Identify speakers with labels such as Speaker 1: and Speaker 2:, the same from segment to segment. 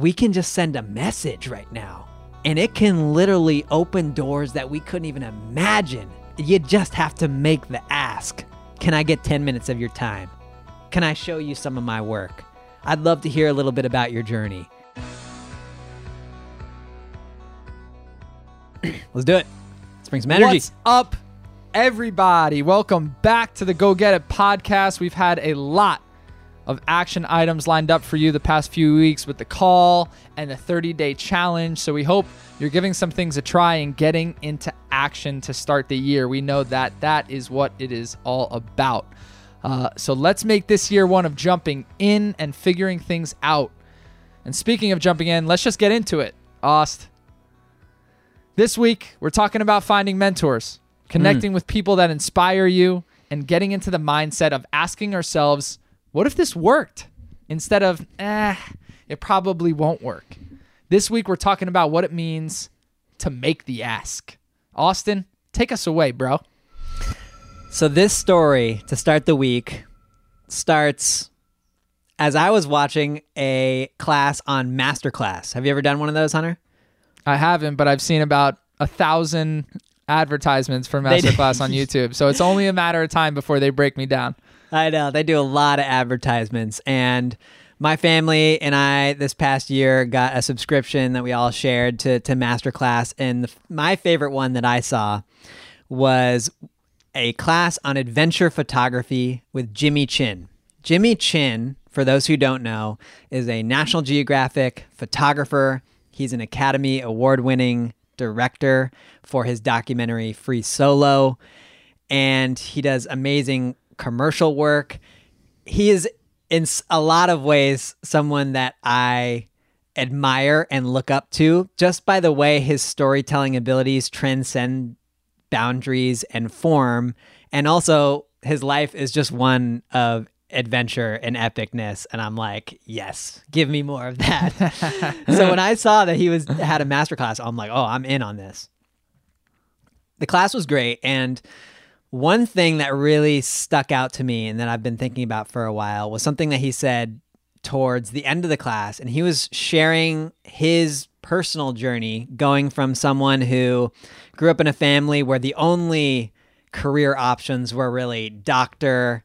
Speaker 1: we can just send a message right now and it can literally open doors that we couldn't even imagine. You just have to make the ask. Can I get 10 minutes of your time? Can I show you some of my work? I'd love to hear a little bit about your journey. Let's do it. Let's bring some energy.
Speaker 2: What's up, everybody? Welcome back to the Go Get It podcast. We've had a lot of action items lined up for you the past few weeks with the call and the 30 day challenge. So we hope you're giving some things a try and getting into action to start the year. We know that that is what it is all about. Uh, so let's make this year one of jumping in and figuring things out. And speaking of jumping in, let's just get into it. Ost. This week, we're talking about finding mentors, connecting mm. with people that inspire you, and getting into the mindset of asking ourselves, what if this worked? Instead of, eh, it probably won't work. This week, we're talking about what it means to make the ask. Austin, take us away, bro.
Speaker 1: So, this story to start the week starts as I was watching a class on Masterclass. Have you ever done one of those, Hunter?
Speaker 2: I haven't, but I've seen about a thousand advertisements for Masterclass on YouTube. So it's only a matter of time before they break me down.
Speaker 1: I know. They do a lot of advertisements. And my family and I this past year got a subscription that we all shared to, to Masterclass. And the, my favorite one that I saw was a class on adventure photography with Jimmy Chin. Jimmy Chin, for those who don't know, is a National Geographic photographer. He's an Academy Award winning director for his documentary Free Solo. And he does amazing commercial work. He is, in a lot of ways, someone that I admire and look up to just by the way his storytelling abilities transcend boundaries and form. And also, his life is just one of adventure and epicness and i'm like yes give me more of that so when i saw that he was had a master class i'm like oh i'm in on this the class was great and one thing that really stuck out to me and that I've been thinking about for a while was something that he said towards the end of the class. And he was sharing his personal journey going from someone who grew up in a family where the only career options were really doctor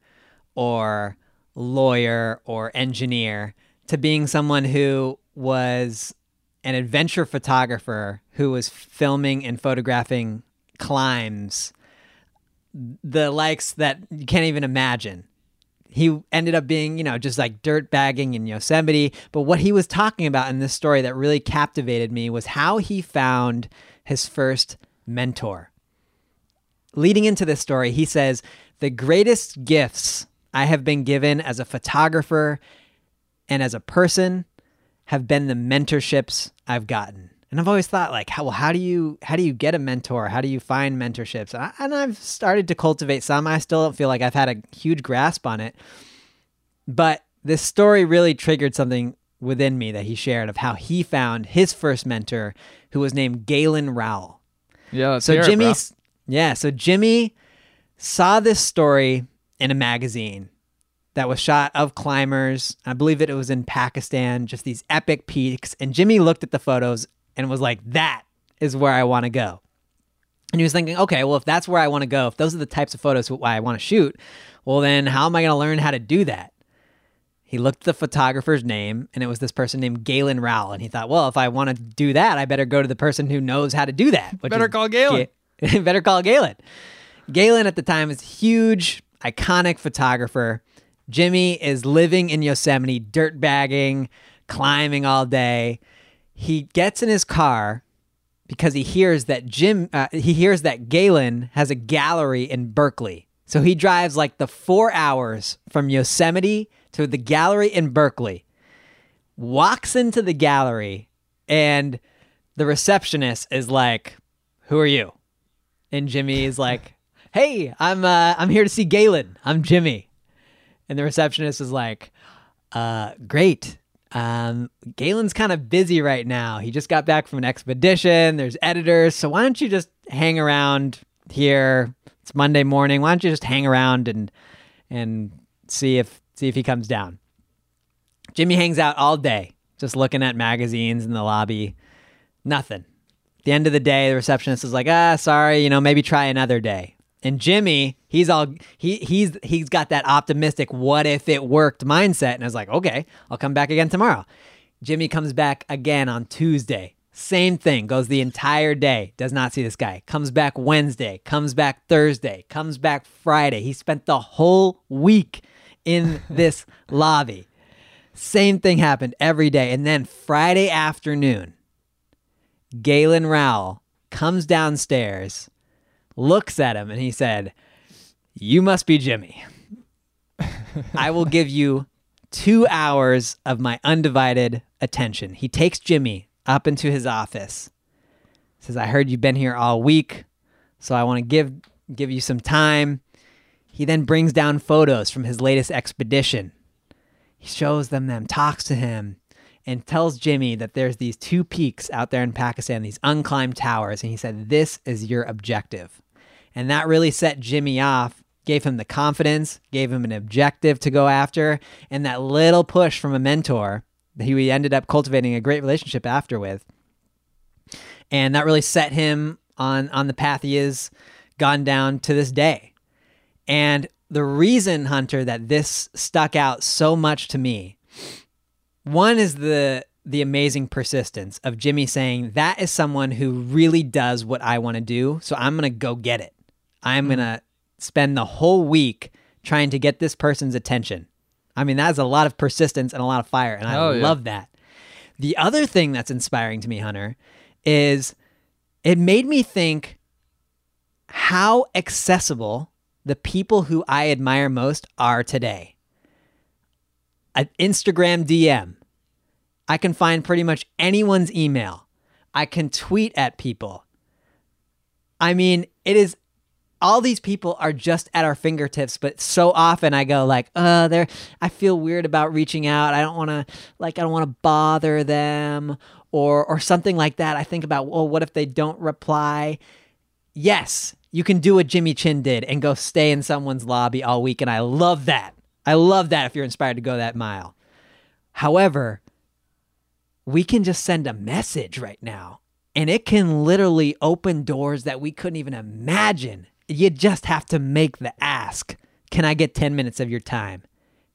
Speaker 1: or lawyer or engineer to being someone who was an adventure photographer who was filming and photographing climbs the likes that you can't even imagine. He ended up being, you know, just like dirt bagging in Yosemite. But what he was talking about in this story that really captivated me was how he found his first mentor. Leading into this story, he says, The greatest gifts I have been given as a photographer and as a person have been the mentorships I've gotten. And I've always thought like, how, well, how do you how do you get a mentor? How do you find mentorships? And, I, and I've started to cultivate some. I still don't feel like I've had a huge grasp on it, but this story really triggered something within me that he shared of how he found his first mentor, who was named Galen Rowell.
Speaker 2: Yeah. So Jimmy,
Speaker 1: yeah. So Jimmy saw this story in a magazine that was shot of climbers. I believe that it was in Pakistan, just these epic peaks. And Jimmy looked at the photos and was like, that is where I want to go. And he was thinking, okay, well, if that's where I want to go, if those are the types of photos I want to shoot, well, then how am I going to learn how to do that? He looked at the photographer's name, and it was this person named Galen Rowell. And he thought, well, if I want to do that, I better go to the person who knows how to do that.
Speaker 2: better call Galen.
Speaker 1: Ga- better call Galen. Galen at the time was huge, iconic photographer. Jimmy is living in Yosemite, dirt bagging, climbing all day he gets in his car because he hears that Jim uh, he hears that Galen has a gallery in Berkeley. So he drives like the 4 hours from Yosemite to the gallery in Berkeley. Walks into the gallery and the receptionist is like, "Who are you?" And Jimmy is like, "Hey, I'm uh, I'm here to see Galen. I'm Jimmy." And the receptionist is like, uh, great. Um, Galen's kind of busy right now. He just got back from an expedition. There's editors. So why don't you just hang around here? It's Monday morning. Why don't you just hang around and and see if see if he comes down? Jimmy hangs out all day just looking at magazines in the lobby. Nothing. At the end of the day, the receptionist is like, ah, sorry, you know, maybe try another day. And Jimmy, he's all he he's he's got that optimistic what if it worked mindset and is like, okay, I'll come back again tomorrow. Jimmy comes back again on Tuesday. Same thing, goes the entire day, does not see this guy. Comes back Wednesday, comes back Thursday, comes back Friday. He spent the whole week in this lobby. Same thing happened every day. And then Friday afternoon, Galen Rowell comes downstairs, looks at him, and he said, You must be Jimmy. I will give you two hours of my undivided attention. He takes Jimmy up into his office. Says, I heard you've been here all week, so I want to give give you some time. He then brings down photos from his latest expedition. He shows them them, talks to him, and tells Jimmy that there's these two peaks out there in Pakistan, these unclimbed towers, and he said, This is your objective. And that really set Jimmy off, gave him the confidence, gave him an objective to go after, and that little push from a mentor that he ended up cultivating a great relationship after with. And that really set him on on the path he is gone down to this day. And the reason, Hunter, that this stuck out so much to me, one is the the amazing persistence of Jimmy saying that is someone who really does what I want to do, so I'm to go get it. I'm mm. going to spend the whole week trying to get this person's attention. I mean, that's a lot of persistence and a lot of fire, and I
Speaker 2: Oh, yeah.
Speaker 1: love that. The other thing that's inspiring to me, Hunter, is it made me think how accessible the people who I admire most are today. An Instagram DM. I can find pretty much anyone's email. I can tweet at people. I mean, it is all these people are just at our fingertips, but so often I go like, uh, there I feel weird about reaching out. I don't want to like I don't want to bother them or or something like that. I think about, well, what if they don't reply? Yes, you can do what Jimmy Chin did and go stay in someone's lobby all week and I love that. I love that if you're inspired to go that mile. However, we can just send a message right now and it can literally open doors that we couldn't even imagine. You just have to make the ask. Can I get 10 minutes of your time?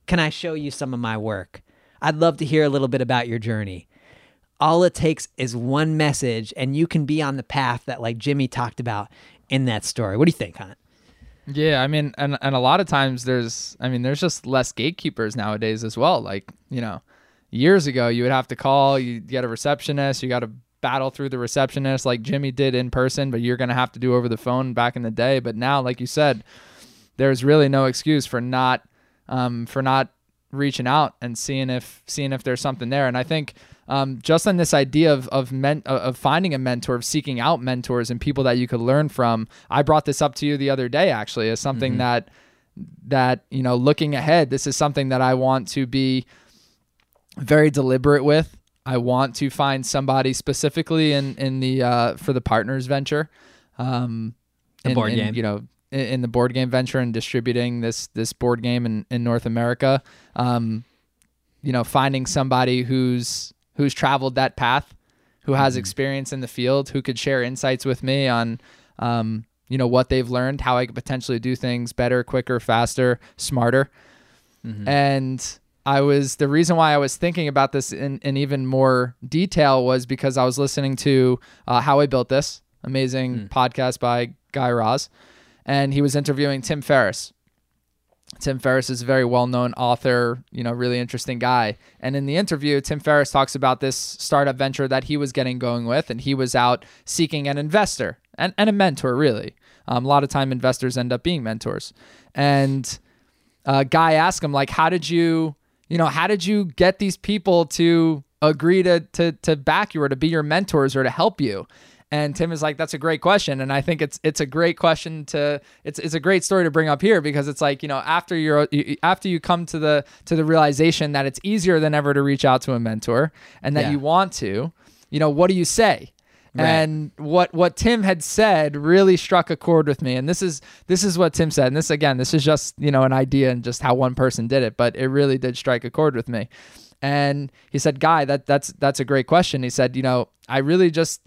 Speaker 1: Can I show you some of my work? I'd love to hear a little bit about your journey. All it takes is one message, and you can be on the path that, like Jimmy talked about in that story. What do you think, Hunt?
Speaker 2: Yeah, I mean, and and a lot of times there's, I mean, there's just less gatekeepers nowadays as well. Like, you know, years ago you would have to call, you get a receptionist, you got to battle through the receptionist like Jimmy did in person, but you're gonna have to do over the phone back in the day. But now, like you said, there's really no excuse for not, um, for not reaching out and seeing if seeing if there's something there. And I think um, just on this idea of of men, of finding a mentor, of seeking out mentors and people that you could learn from. I brought this up to you the other day actually as something that that you know looking ahead. This is something that I want to be very deliberate with. I want to find somebody specifically in in the uh, for the partners venture, um,
Speaker 1: The
Speaker 2: in-
Speaker 1: board
Speaker 2: in,
Speaker 1: game.
Speaker 2: You know, in, in the board game venture and distributing this this board game in, in North America. Um, you know, finding somebody who's who's traveled that path, who has experience in the field, who could share insights with me on, um, you know, what they've learned, how I could potentially do things better, quicker, faster, smarter. And I was the reason why I was thinking about this in, in even more detail was because I was listening to uh, How I Built This, amazing podcast by Guy Raz, and he was interviewing Tim Ferriss. Tim Ferriss is a very well-known author, you know, really interesting guy. And in the interview, Tim Ferriss talks about this startup venture that he was getting going with, and he was out seeking an investor and, and a mentor, really. Um, a lot of time, investors end up being mentors. And uh, guy asked him like, "How did you, you know, how did you get these people to agree to to to back you or to be your mentors or to help you?" And Tim is like, "That's a great question," and I think it's it's a great question to it's it's a great story to bring up here because it's like you know after you're after you come to the to the realization that it's easier than ever to reach out to a mentor and that
Speaker 1: Yeah.
Speaker 2: you want to, you know, what do you say?
Speaker 1: Right.
Speaker 2: And what what Tim had said really struck a chord with me. And this is this is what Tim said. And this again, this is just, you know, an idea and just how one person did it, but it really did strike a chord with me. And he said, "Guy, that that's that's a great question." He said, "You know, I really just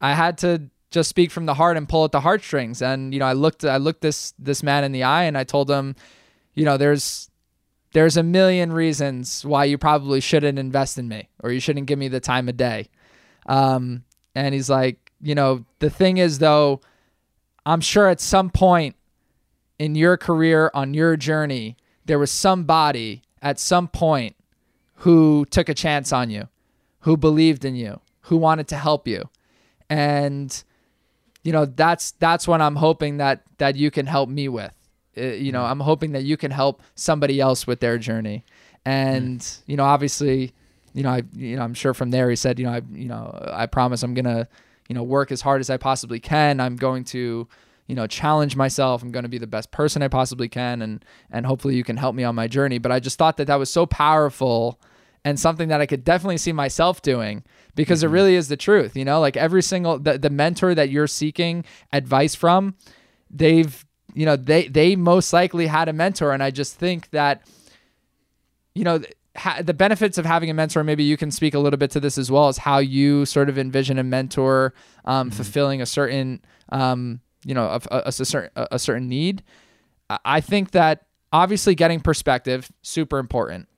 Speaker 2: I had to just speak from the heart and pull at the heartstrings. And you know, I looked I looked this this man in the eye and I told him, you know, there's there's a million reasons why you probably shouldn't invest in me or you shouldn't give me the time of day. Um, and he's like, you know, the thing is though, I'm sure at some point in your career on your journey, there was somebody at some point who took a chance on you, who believed in you, who wanted to help you. And you know, that's that's what I'm hoping that that you can help me with. Uh, you know, I'm hoping that you can help somebody else with their journey. And, you know, obviously, you know, I you know, I'm sure from there he said, you know, I you know, I promise I'm going to, you know, work as hard as I possibly can. I'm going to you know challenge myself i'm going to be the best person i possibly can and and hopefully you can help me on my journey but i just thought that that was so powerful and something that i could definitely see myself doing because mm-hmm. it really is the truth you know like every single the, the mentor that you're seeking advice from they've you know they they most likely had a mentor and i just think that you know ha- the benefits of having a mentor maybe you can speak a little bit to this as well as how you sort of envision a mentor um, mm-hmm. fulfilling a certain um, you know a, a, a, certain a certain need i think that obviously getting perspective super important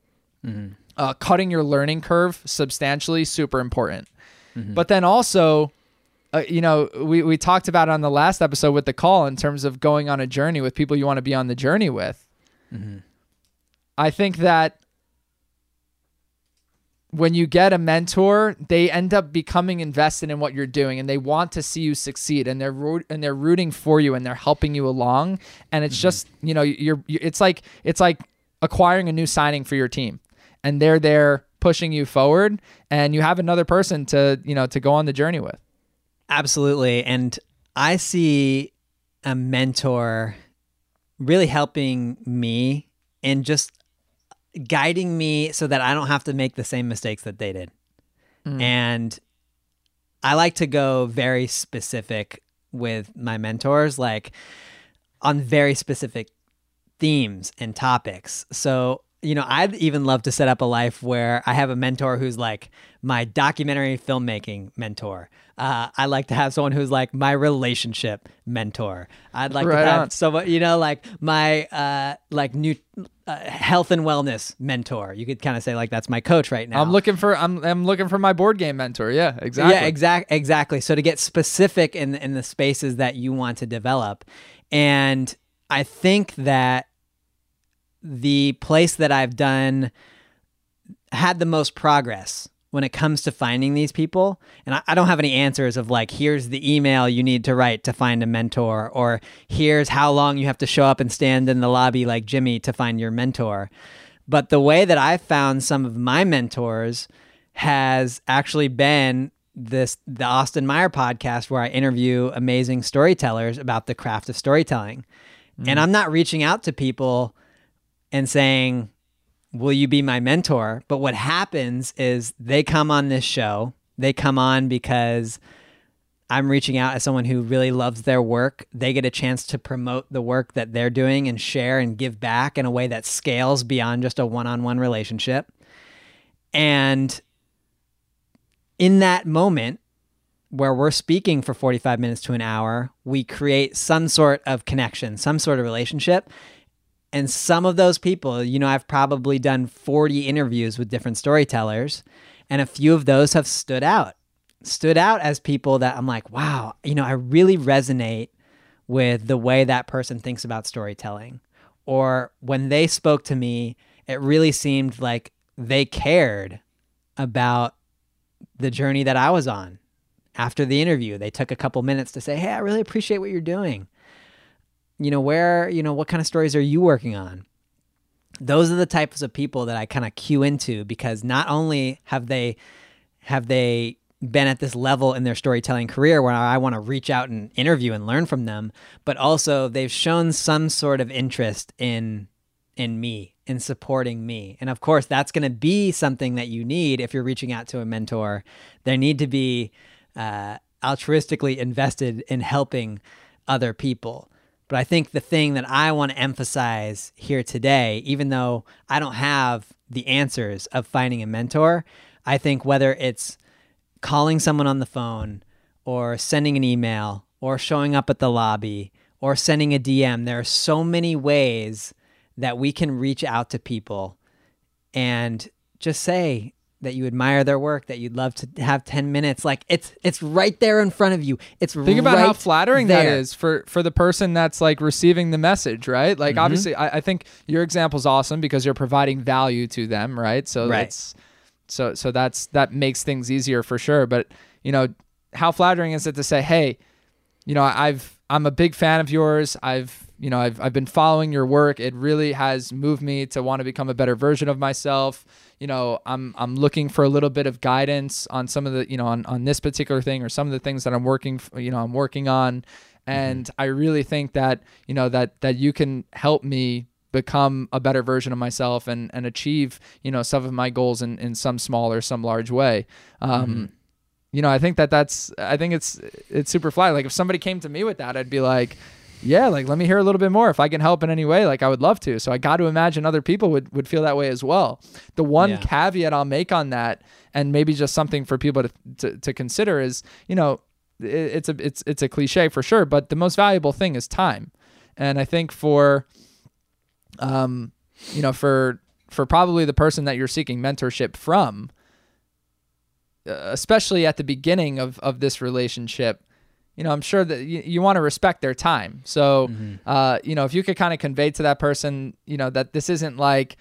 Speaker 2: mm-hmm. uh, cutting your learning curve substantially super important mm-hmm. but then also uh, you know, we, we talked about on the last episode with the call in terms of going on a journey with people you want to be on the journey with. Mm-hmm. I think that when you get a mentor, they end up becoming invested in what you're doing and they want to see you succeed and they're ro- and they're rooting for you and they're helping you along and it's mm-hmm. just, you know, you're, you're it's like it's like acquiring a new signing for your team and they're there pushing you forward and you have another person to, you know, to go on the journey with.
Speaker 1: Absolutely. And I see a mentor really helping me and just guiding me so that I don't have to make the same mistakes that they did. Mm. And I like to go very specific with my mentors, like on very specific themes and topics. So you know, I'd even love to set up a life where I have a mentor who's like my documentary filmmaking mentor. Uh, I like to have someone who's like my relationship mentor. I'd like right to have on. someone, you know, like my uh, like new uh, health and wellness mentor. You could kind of say like that's my coach right now.
Speaker 2: I'm looking for I'm I'm looking for my board game mentor. Yeah, exactly.
Speaker 1: Yeah, exact exactly. So to get specific in in the spaces that you want to develop, and I think that the place that I've done had the most progress when it comes to finding these people. And I, I, don't have any answers of like, here's the email you need to write to find a mentor, or here's how long you have to show up and stand in the lobby like Jimmy to find your mentor. But the way that I found some of my mentors has actually been this the Austin Meyer podcast where I interview amazing storytellers about the craft of storytelling. Mm. And I'm not reaching out to people and saying, Will you be my mentor? But what happens is they come on this show. They come on because I'm reaching out as someone who really loves their work. They get a chance to promote the work that they're doing and share and give back in a way that scales beyond just a one on one relationship. And in that moment, where we're speaking for 45 minutes to an hour, we create some sort of connection, some sort of relationship. And some of those people, you know, I've probably done 40 interviews with different storytellers, and a few of those have stood out, stood out as people that I'm like, wow, you know, I really resonate with the way that person thinks about storytelling. Or when they spoke to me, it really seemed like they cared about the journey that I was on. After the interview, they took a couple minutes to say, Hey, I really appreciate what you're doing you know, where, you know, what kind of stories are you working on? Those are the types of people that I kind of cue into because not only have they have they been at this level in their storytelling career where I want to reach out and interview and learn from them, but also they've shown some sort of interest in in me in supporting me. And of course, that's going to be something that you need if you're reaching out to a mentor. They need to be uh, altruistically invested in helping other people. But I think the thing that I want to emphasize here today, even though I don't have the answers of finding a mentor. I think whether it's calling someone on the phone or sending an email or showing up at the lobby or sending a DM, there are so many ways that we can reach out to people and just say that you admire their work, that you'd love to have 10 minutes. Like it's it's right there in front of you. It's
Speaker 2: Think about
Speaker 1: right
Speaker 2: how flattering
Speaker 1: there.
Speaker 2: that is for for the person that's like receiving the message, right? Like
Speaker 1: Mm-hmm.
Speaker 2: obviously, I, I think your example is awesome because you're providing value to them, right? So
Speaker 1: Right.
Speaker 2: it's so so that's that makes things easier for sure. But you know, how flattering is it to say, hey, you know, I've I'm a big fan of yours. I've you know I've I've been following your work. It really has moved me to want to become a better version of myself. You know, I'm I'm looking for a little bit of guidance on some of the you know on on this particular thing or some of the things that I'm working you know I'm working on, and I really think that you know that that you can help me become a better version of myself and and achieve you know some of my goals in in some small or some large way. Um, you know, I think that that's, I think it's, it's super fly. Like if somebody came to me with that, I'd be like, yeah, like let me hear a little bit more. If I can help in any way, like I would love to. So I got to imagine other people would, would feel that way as well. The one
Speaker 1: Yeah.
Speaker 2: caveat I'll make on that, and maybe just something for people to, to, to consider is, you know, it, it's a, it's, it's a cliche for sure, but the most valuable thing is time. And I think for, um, you know, for, for probably the person that you're seeking mentorship from, especially at the beginning of, of this relationship, you know, I'm sure that you, you want to respect their time. So, uh, you know, if you could kind of convey to that person, you know, that this isn't like,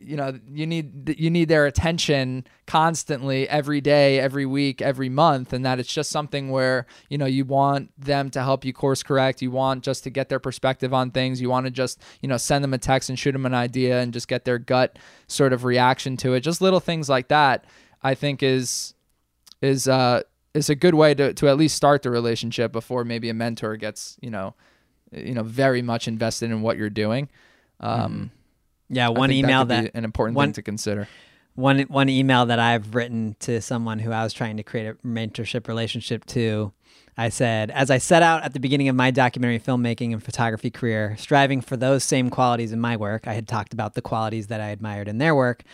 Speaker 2: you know, you need you need their attention constantly, every day, every week, every month, and that it's just something where you know you want them to help you course correct. You want just to get their perspective on things. You want to just you know send them a text and shoot them an idea and just get their gut sort of reaction to it. Just little things like that, I think is is uh is a good way to to at least start the relationship before maybe a mentor gets you know you know very much invested in what you're doing. Um,
Speaker 1: Yeah,
Speaker 2: I
Speaker 1: one
Speaker 2: that
Speaker 1: email
Speaker 2: be
Speaker 1: that,
Speaker 2: an important
Speaker 1: one-
Speaker 2: thing to consider.
Speaker 1: one one email that I've written to someone who I was trying to create a mentorship relationship to. I said, as I set out at the beginning of my documentary filmmaking and photography career, striving for those same qualities in my work, I had talked about the qualities that I admired in their work.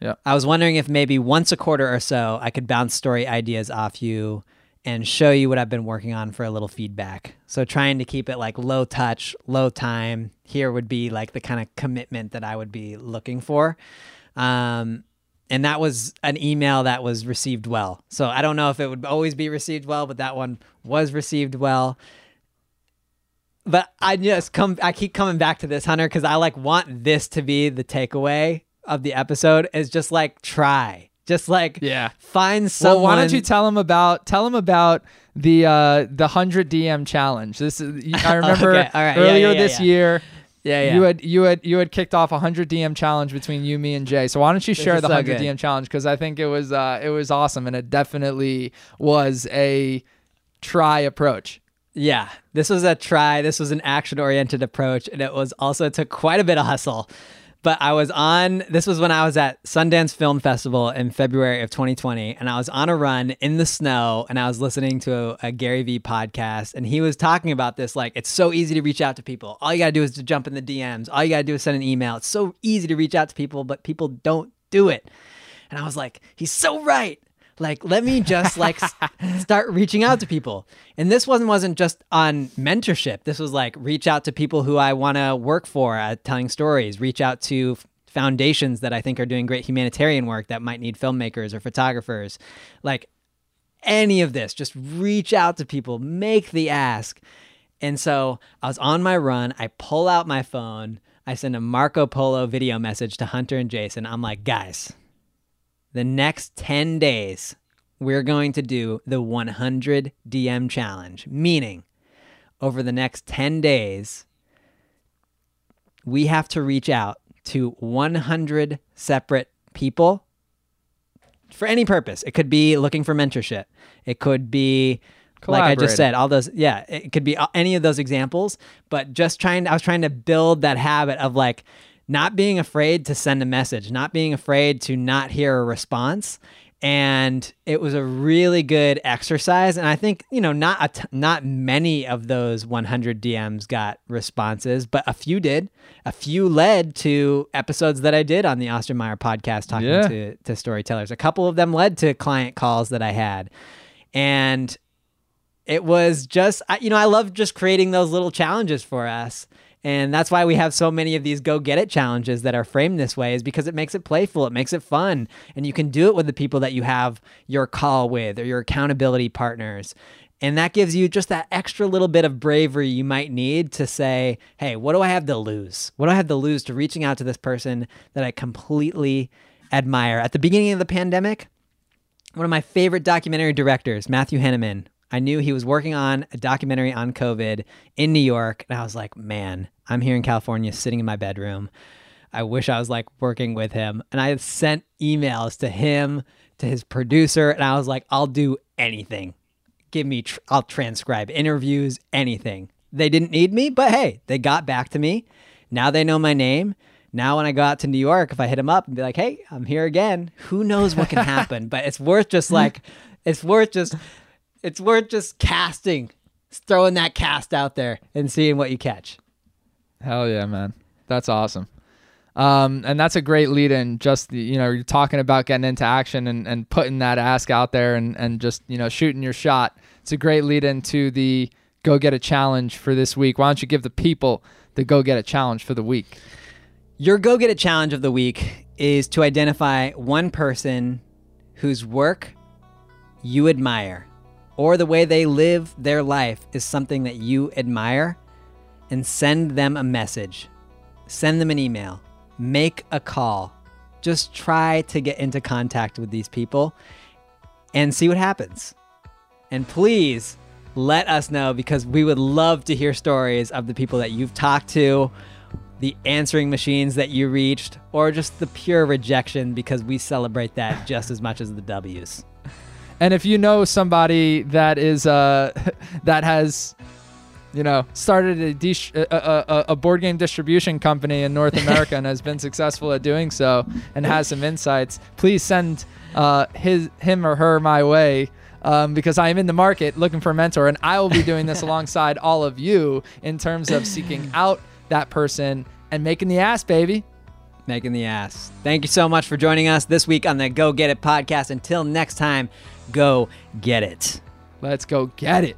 Speaker 2: Yeah.
Speaker 1: I was wondering if maybe once a quarter or so I could bounce story ideas off you and show you what I've been working on for a little feedback. So trying to keep it like low touch, low time. Here would be like the kind of commitment that I would be looking for. Um, and that was an email that was received well. So I don't know if it would always be received well, but that one was received well. But I just come, I keep coming back to this, Hunter, because I like want this to be the takeaway of the episode is just like try, just like
Speaker 2: Yeah.
Speaker 1: find someone.
Speaker 2: Well, why don't you tell them about tell them about the uh, the hundred DM challenge? This is I remember
Speaker 1: Okay, right,
Speaker 2: earlier
Speaker 1: yeah, yeah,
Speaker 2: this
Speaker 1: yeah.
Speaker 2: year.
Speaker 1: yeah, yeah.
Speaker 2: You had you had you had kicked off a hundred DM challenge between you, me, and Jay. So why don't you share the
Speaker 1: so
Speaker 2: hundred. DM challenge? Because I think it was uh, it was awesome and it definitely was a try approach.
Speaker 1: Yeah, this was a try. This was an action oriented approach, and it was also it took quite a bit of hustle. But I was on. This was when I was at Sundance Film Festival in February of 2020, and I was on a run in the snow, and I was listening to a, a Gary Vee podcast, and he was talking about this. Like, it's so easy to reach out to people. All you gotta do is to jump in the DMs. All you gotta do is send an email. It's so easy to reach out to people, but people don't do it. And I was like, he's so right. Like, let me just like start reaching out to people. And this one wasn't just on mentorship. This was like reach out to people who I want to work for at telling stories, reach out to foundations that I think are doing great humanitarian work that might need filmmakers or photographers. Like any of this, just reach out to people, make the ask. And so I was on my run. I pull out my phone. I send a Marco Polo video message to Hunter and Jason. I'm like, guys, the next 10 days, we're going to do the 100 DM challenge, meaning over the next 10 days, we have to reach out to 100 separate people for any purpose. It could be looking for mentorship, it could be like I just said, all those, yeah, it could be any of those examples, but just trying, I was trying to build that habit of like not being afraid to send a message, not being afraid to not hear a response, and it was a really good exercise. And i think you know not a t- not many of those 100 dms got responses but a few did. A few led to episodes that i did on the Austin Meyer podcast talking
Speaker 2: Yeah.
Speaker 1: to, to storytellers. A couple of them led to client calls that i had. And it was just I- you know i love just creating those little challenges for us and that's why we have so many of these go get it challenges that are framed this way is because it makes it playful it makes it fun and you can do it with the people that you have your call with or your accountability partners and that gives you just that extra little bit of bravery you might need to say hey what do i have to lose what do i have to lose to reaching out to this person that i completely admire at the beginning of the pandemic one of my favorite documentary directors, Matthew Heineman. I knew he was working on a documentary on COVID in New York, and I was like, man, I'm here in California sitting in my bedroom. I wish I was like working with him. And I sent emails to him, to his producer, and I was like, I'll do anything. Give me, tr- I'll transcribe interviews, anything. They didn't need me, but hey, they got back to me. Now they know my name. Now, when I go out to New York, if I hit him up and be like, "Hey, I'm here again," who knows what can happen? but it's worth just like, it's worth just, it's worth just casting, throwing that cast out there and seeing what you catch.
Speaker 2: Hell yeah, man. That's awesome. Um, and that's a great lead in just the, you know, you're talking about getting into action and, and putting that ask out there and, and just, you know, shooting your shot. It's a great lead into the go get a challenge for this week. Why don't you give the people the go get a challenge for the week?
Speaker 1: Your go get a challenge of the week is to identify one person whose work you admire or the way they live their life is something that you admire and send them a message. Send them an email. Make a call. Just try to get into contact with these people and see what happens. And please let us know because we would love to hear stories of the people that you've talked to, the answering machines that you reached, or just the pure rejection because we celebrate that just as much as the W's.
Speaker 2: And if you know somebody that is uh that has you know started a, dis- a, a, a- a board game distribution company in North America and has been successful at doing so and has some insights, please send uh his him or her my way. Um, because I am in the market looking for a mentor, and I will be doing this alongside all of you in terms of seeking out that person and making the ass, baby.
Speaker 1: Making the ass. Thank you so much for joining us this week on the Go Get It podcast. Until next time, go get it.
Speaker 2: Let's go get it.